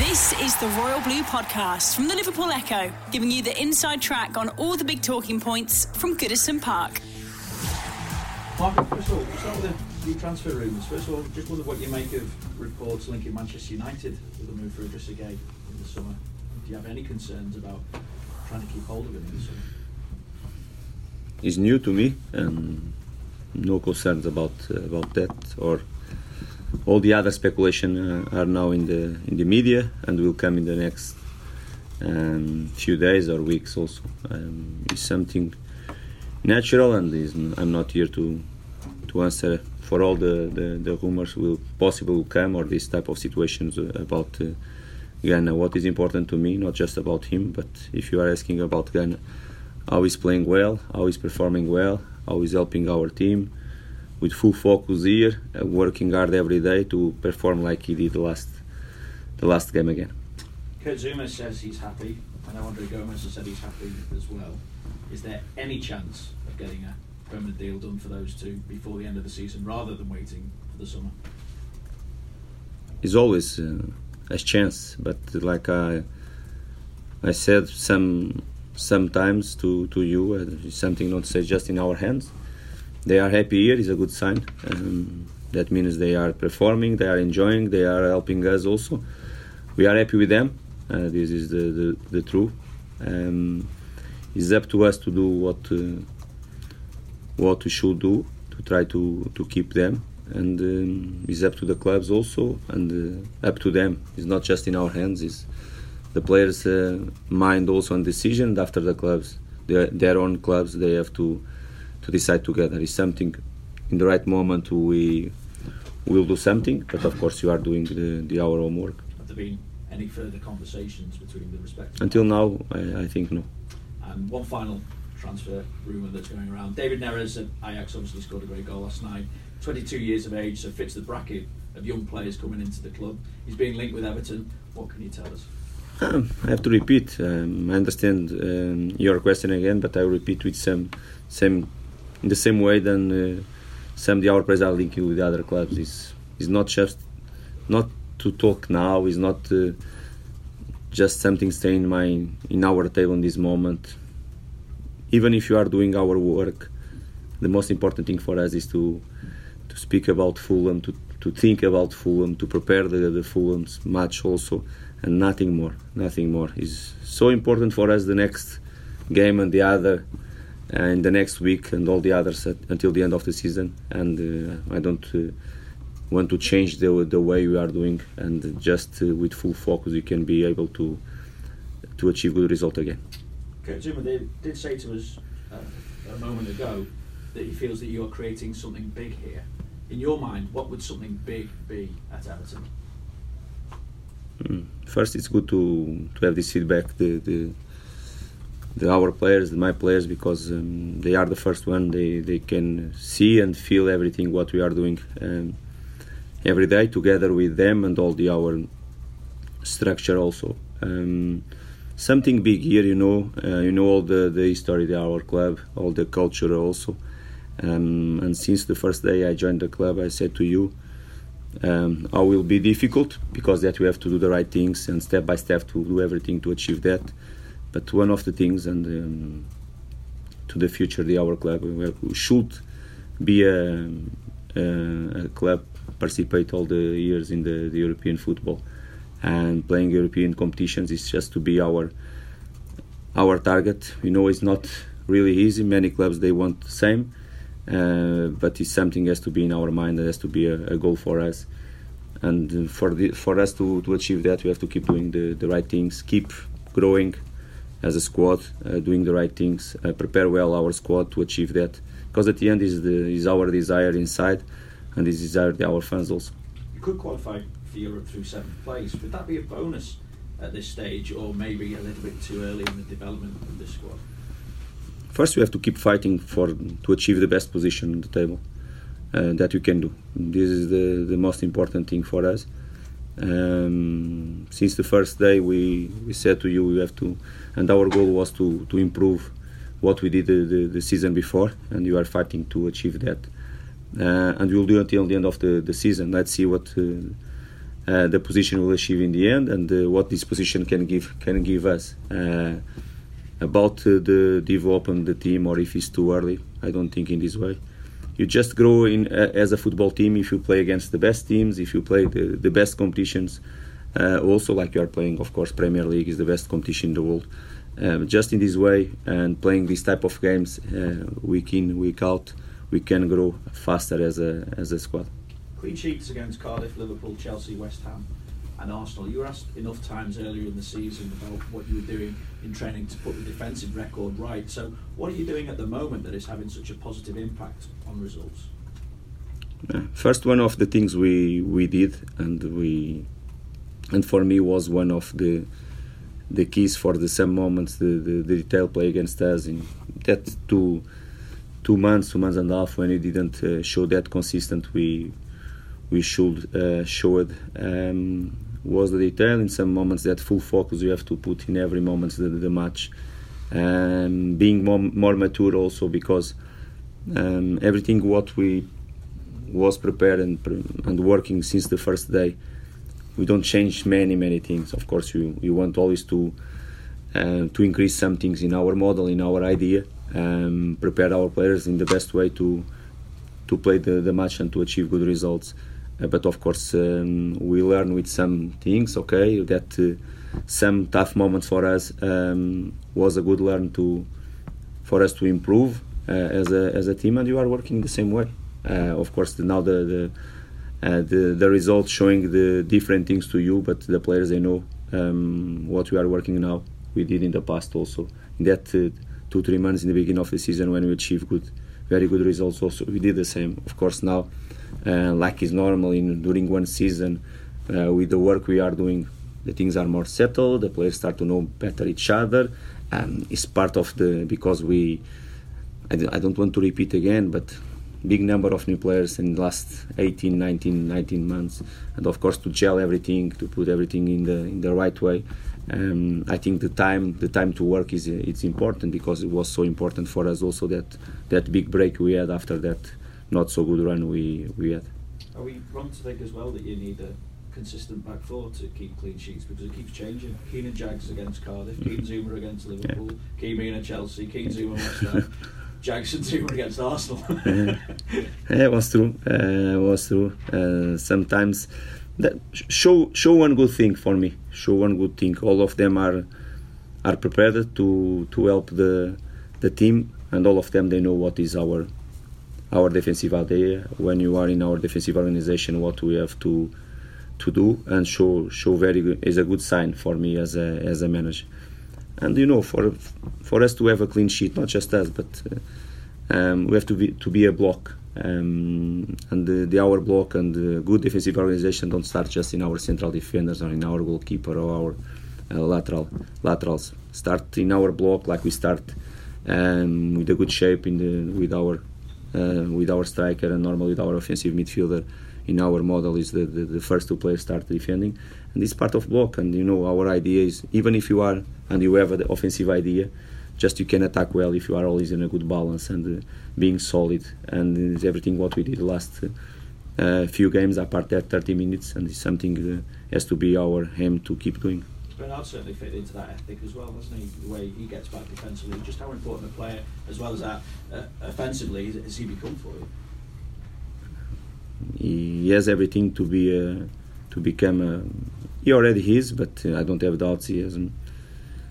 This is the Royal Blue Podcast from the Liverpool Echo, giving you the inside track on all the big talking points from Goodison Park. Mark, first of all, we'll start with the, the transfer rumours. First of all, just wonder what you make of reports linking Manchester United with the move for Idrissa Gueye in the summer. Do you have any concerns about trying to keep hold of him in the summer? It's new to me, and no concerns about uh, about that or all the other speculation uh, are now in the in the media and will come in the next um, few days or weeks also. Um, it's something natural and I'm not here to to answer for all the, the, the rumors will possible come or this type of situations about uh, Gana. What is important to me, not just about him, but if you are asking about Gana, how he's playing well, how he's performing well, how he's helping our team, with full focus here, uh, working hard every day to perform like he did the last the last game again. Kurt Zouma says he's happy, and Andre Gomes has said he's happy as well. Is there any chance of getting a permanent deal done for those two before the end of the season, rather than waiting for the summer? It's always uh, a chance, but like I I said some sometimes to to you, uh, something not say just in our hands they are happy here is a good sign. Um, that means they are performing, they are enjoying, they are helping us also. We are happy with them. Uh, this is the, the, the truth. Um, it's up to us to do what uh, what we should do to try to, to keep them, and um, it's up to the clubs also, and uh, up to them. It's not just in our hands. It's the players' uh, mind also and decision. After the clubs, their, their own clubs, they have to to decide together. Is something in the right moment we will do something, but of course you are doing the, the our homework. Have there been any further conversations between the respective? Until now, I, I think no. And one final transfer rumour that's going around. David Neres at Ajax obviously scored a great goal last night. 22 years of age, so fits the bracket of young players coming into the club. He's being linked with Everton. What can you tell us? Um, I have to repeat. Um, I understand um, your question again, but I repeat with some same in the same way than uh, some of the our players are linking with the other clubs. Is is not just not to talk now. Is not uh, just something staying in my in our table in this moment. Even if you are doing our work, the most important thing for us is to to speak about Fulham, to to think about Fulham, to prepare the, the Fulham's match also, and nothing more. Nothing more is so important for us. The next game and the other in the next week and all the others at, until the end of the season. And uh, I don't uh, want to change the the way we are doing, and just uh, with full focus, we can be able to to achieve good result again. Okay, Zouma did, did say to us uh, a moment ago that he feels that you are creating something big here. In your mind, what would something big be at Everton? Mm. First, it's good to, to have this feedback. The, the the our players, my players, because um, they are the first one. They they can see and feel everything what we are doing um, every day together with them and all the our structure also. Um, something big here, you know, uh, you know all the the history of our club, all the culture also. Um, and since the first day I joined the club, I said to you. Um, I will be difficult because that we have to do the right things and step by step to do everything to achieve that but one of the things, and um, to the future, the our club should be a, a, a, club participate all the years in the, the European football and playing European competitions is just to be our our target. We know it's not really easy. Many clubs they want the same, uh, but it's something has to be in our mind. It has to be a, a goal for us, and for the, for us to, to achieve that, we have to keep doing the, the right things, keep growing, as a squad, uh, doing the right things, uh, prepare well our squad to achieve that. Because at the end is the is our desire inside, and this desire our fans also. You could qualify for Europe through seventh place. Would that be a bonus at this stage, or maybe a little bit too early in the development of this squad? First, we have to keep fighting for to achieve the best position on the table uh, that we can do. This is the, the most important thing for us. Um, since the first day, we, we said to you we have to, and our goal was to, to improve what we did the, the, the season before, and you are fighting to achieve that. Uh, and we'll do until the end of the, the season. Let's see what uh, uh, the position will achieve in the end, and uh, what this position can give can give us. Uh, about uh, the development the team, or if it's too early, I don't think in this way you just grow in uh, as a football team if you play against the best teams, if you play the, the best competitions. Uh, also, like you are playing, of course, Premier League is the best competition in the world. Um, just in this way and playing these type of games uh, week in, week out, we can grow faster as a as a squad. Clean sheets against Cardiff, Liverpool, Chelsea, West Ham and Arsenal. You were asked enough times earlier in the season about what you were doing in training to put the defensive record right. So, what are you doing at the moment that is having such a positive impact on results? First, one of the things we we did, and we, and for me was one of the the keys for the same moments the, the, the detail play against us in that two two months, two months and a half when we didn't uh, show that consistent, we we should uh, show it. Um, was the detail in some moments that full focus you have to put in every moment the, the match. And being more, more mature also because um, everything what we was prepared and, and working since the first day we don't change many many things. Of course you, you want always to uh, to increase some things in our model in our idea um, prepare our players in the best way to to play the, the match and to achieve good results but of course, um, we learn with some things. Okay, that uh, some tough moments for us um, was a good learn to for us to improve uh, as a as a team, and you are working the same way. of course, now the the, uh, the, the results showing the different things to you, but the players they know um, what we are working now. We did in the past also. In that uh, two three months in the beginning of the season when we achieved good, very good results. Also, we did the same. Of course, now uh, like is normal in during one season. Uh, with the work we are doing, the things are more settled. The players start to know better each other. It's part of the because we. I, I don't want to repeat again, but big number of new players in the last 18 19 19 months and of course to gel everything to put everything in the in the right way um, I think the time the time to work is it's important because it was so important for us also that that big break we had after that not so good run we, we had. Are we wrong to think as well that you need a consistent back four to keep clean sheets because it keeps changing? Keenan Jags against Cardiff, mm-hmm. Keane Zouma against Liverpool, yeah. Keane at Chelsea, Keane Zouma West Ham. Jackson Zouma against Arsenal. yeah. yeah, it was true. Uh, it was true. Uh, sometimes that show show one good thing for me. Show one good thing. All of them are are prepared to to help the the team, and all of them they know what is our our defensive idea. When you are in our defensive organization what we have to to do and show show very good is a good sign for me as a as a manager. And you know for for us to have a clean sheet not just us but uh, um, we have to be to be a block. Um, and the, the our block and the good defensive organization don't start just in our central defenders or in our goalkeeper or our uh, lateral laterals. Start in our block like we start um, with a good shape in the with our with our striker and normally with our offensive midfielder. In our model is the, the, the, first two players start defending. And it's part of block. And you know our idea is even if you are and you have an offensive idea just you can attack well if you are always in a good balance and uh, being solid. And everything what we did last uh, few games apart that 30 minutes. And it's something uh, has to be our aim to keep doing Bernard certainly fit into that ethic as well, hasn't he? The way he gets back defensively, just how important a player, as well as that, uh, offensively, has he become for you? He has everything to be uh, to become. A, he already is, but uh, I don't have doubts. He has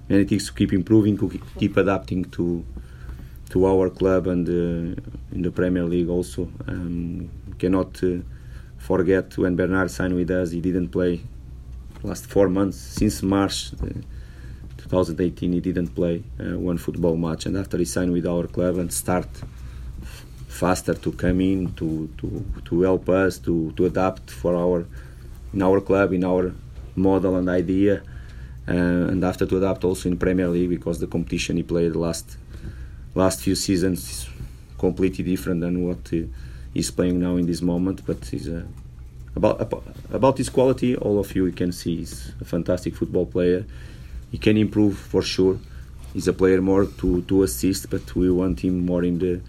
many things to keep improving, to keep adapting to to our club and uh, in the Premier League also. Um, cannot uh, forget when Bernard signed with us, he didn't play last four months since March uh, 2018 he didn't play uh, one football match and after he signed with our club and start faster to come in to, to, to help us to, to adapt for our in our club, in our model and idea, uh, and after to adapt also in Premier League because the competition he played last last few seasons is completely different than what uh, he's playing now in this moment. But he's uh, about about his quality, all of you can see he's a fantastic football player. He can improve for sure. He's a player more to, to assist, but we want him more in the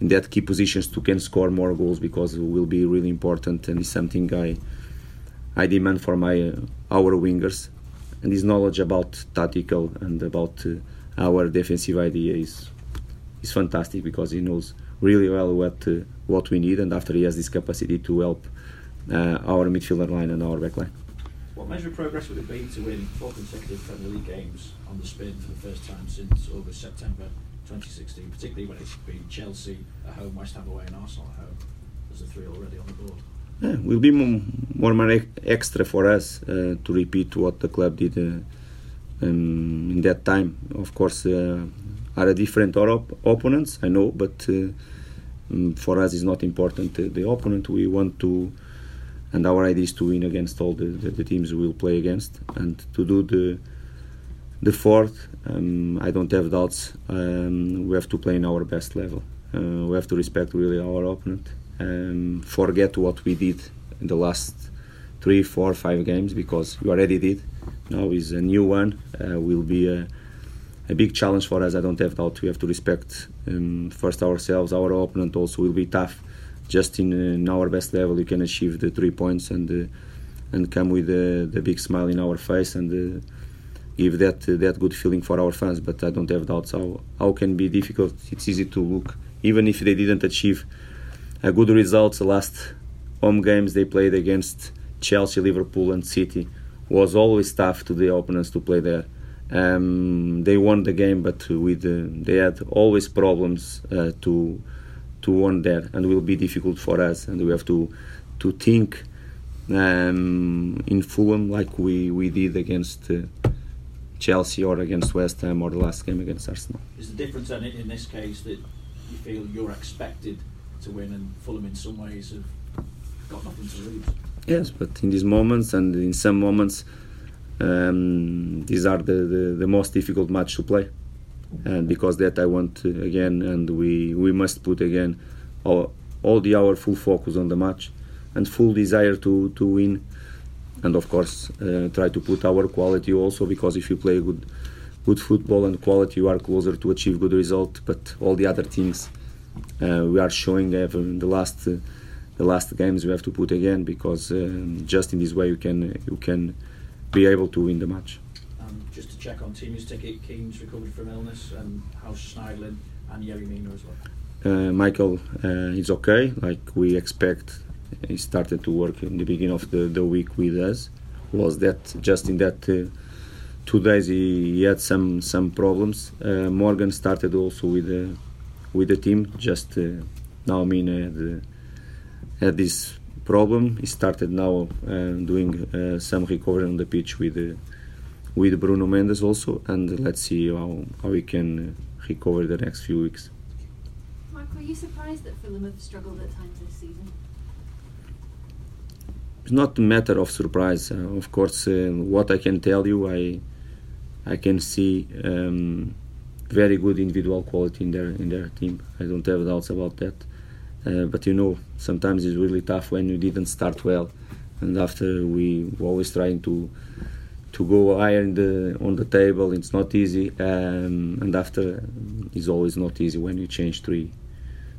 in that key positions to can score more goals because it will be really important and it's something I I demand for my uh, our wingers. And his knowledge about tactical and about uh, our defensive idea is is fantastic because he knows really well what uh, what we need and after he has this capacity to help uh, our midfielder line and our back line. What measure of progress would it be to win four consecutive Premier League games on the spin for the first time since August September 2016, particularly when it's been Chelsea at home, West Ham away, and Arsenal at home? There's the three already on the board. Yeah, will be more, more extra for us uh, to repeat what the club did uh, um, in that time. Of course, uh, are a different op- opponents, I know, but uh, um, for us it's not important uh, the opponent. We want to, and our idea is to win against all the, the, the teams we will play against, and to do the the fourth. Um, I don't have doubts. Um, we have to play in our best level. Uh, we have to respect really our opponent. Um, forget what we did in the last three, four, five games because we already did. Now is a new one. Uh, will be a a big challenge for us. I don't have doubt. We have to respect um, first ourselves. Our opponent also will be tough. Just in, in our best level, you can achieve the three points and uh, and come with the, the big smile in our face and uh, give that uh, that good feeling for our fans. But I don't have doubts. How how can be difficult? It's easy to look. Even if they didn't achieve a good results, the last home games they played against Chelsea, Liverpool, and City was always tough to the opponents to play there um, they won the game, but with uh, they had always problems uh, to to win there, and will be difficult for us. And we have to to think um, in Fulham like we, we did against uh, Chelsea or against West Ham or the last game against Arsenal. Is the difference then in this case that you feel you're expected to win, and Fulham in some ways have got nothing to lose? Yes, but in these moments and in some moments um, these are the, the, the, most difficult match to play and because that I want to, again and we we must put again all, all the our full focus on the match and full desire to to win and of course uh, try to put our quality also because if you play good good football and quality you are closer to achieve good result but all the other things uh, we are showing in the last uh, the last games we have to put again because um, just in this way you can you can be able to win the match. Just to check on Timu's ticket, Keane's recovered from illness, and how's Schneiderlin and Yerry Mina as well? Uh, Michael uh, is okay, like we expect. He started to work in the beginning of the, the week with us. Was that just in that uh, two days he, he, had some some problems. Uh, Morgan started also with the with the team. Just uh, now Mina had, had this problem. He started now uh, doing uh, some recovery on the pitch with uh, with Bruno Mendes also, and let's see how how he can recover the next few weeks. Mark, were you surprised that Fulham have struggled at times this season? It's not a matter of surprise. Uh, of course, uh, what I can tell you, I I can see um, very good individual quality in their in their team. I don't have doubts about that. Uh, but you know, sometimes it's really tough when you didn't start well, and after we always trying to to go higher the, on the table. It's not easy, um, and after it's always not easy when you change three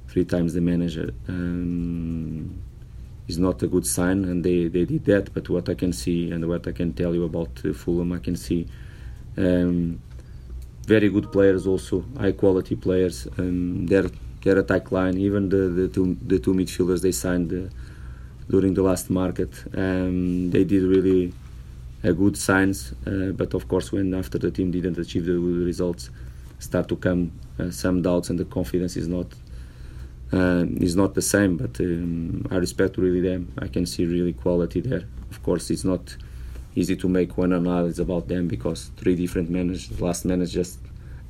three times the manager. Um, is not a good sign, and they, they did that. But what I can see and what I can tell you about uh, Fulham, I can see um, very good players, also high quality players. Um, they're their attack line, even the, the two the two midfielders they signed uh, during the last market, um, they did really good signs. Uh, but of course, when after the team didn't achieve the good results, start to come uh, some doubts and the confidence is not uh, is not the same. But um, I respect really them. I can see really quality there. Of course, it's not easy to make one analysis about them because three different managers. Last manager just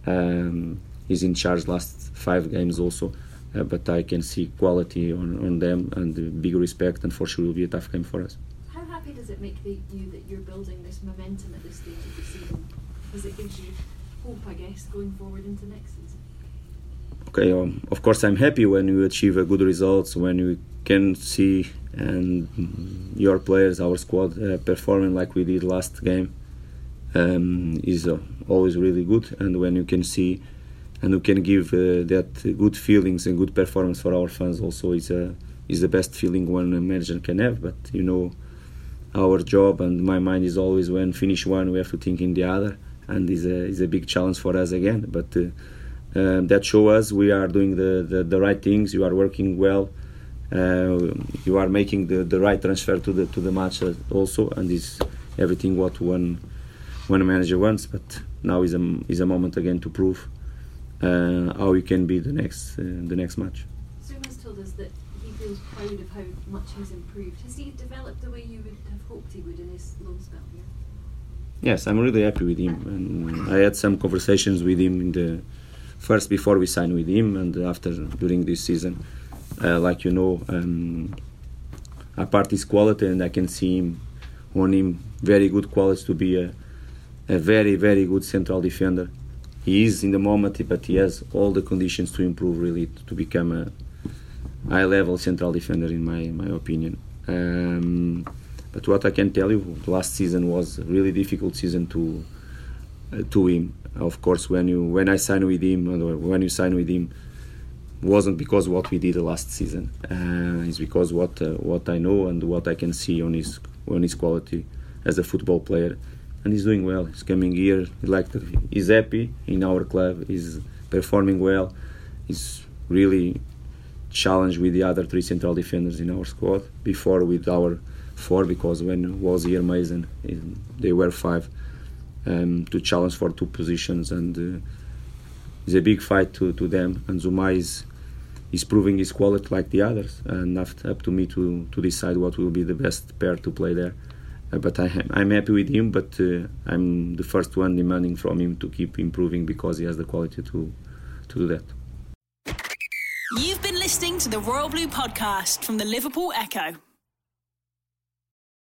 um, is in charge last five games also. Uh, but I can see quality on, on them and big respect, and for sure will be a tough game for us. Happy does it make the, you that you're building this momentum at this stage of the season? Because it gives you hope, I guess, going forward into next season. Okay, um, of course I'm happy when you achieve a good results, when you can see and your players, our squad, uh, performing like we did last game. Um, is uh, always really good, and when you can see and you can give uh, that good feelings and good performance for our fans, also is a is the best feeling one manager can have. But you know, our job and my mind is always when finish one, we have to think in the other, and is a is a big challenge for us again. But uh, um, that show us we are doing the, the, the right things. You are working well. Uh, you are making the, the right transfer to the to the match also, and is everything what one one manager wants. But now is a is a moment again to prove uh, how we can be the next uh, the next match. Told us that he feels proud of how much he's improved. Has he developed the way you would have hoped he would in his loan spell here? Yes, I'm really happy with him, and I had some conversations with him in the first before we signed with him, and after during this season. Uh, like you know, um, apart his quality, and I can see him on him very good qualities to be a, a very very good central defender. He is in the moment, but he has all the conditions to improve really to become a high level central defender in my my opinion. Um, but what I can tell you, last season was a really difficult season to uh, to him. Of course, when you when I signed with him, or when you sign with him, wasn't because what we did last season. Uh, it's because what uh, what I know and what I can see on his on his quality as a football player, and he's doing well. He's coming here, he like he's happy in our club. He's performing well. He's really challenged with the other three central defenders in our squad. Before with our four, because when was here Mason, they were five um, to challenge for two positions and. Uh, it's a big fight to, to them, and Zouma is is proving his quality like the others, and after, up to me to, to decide what will be the best pair to play there. Uh, but I, I'm happy with him, but uh, I'm the first one demanding from him to keep improving because he has the quality to to do that. Listening to the Royal Blue podcast from the Liverpool Echo.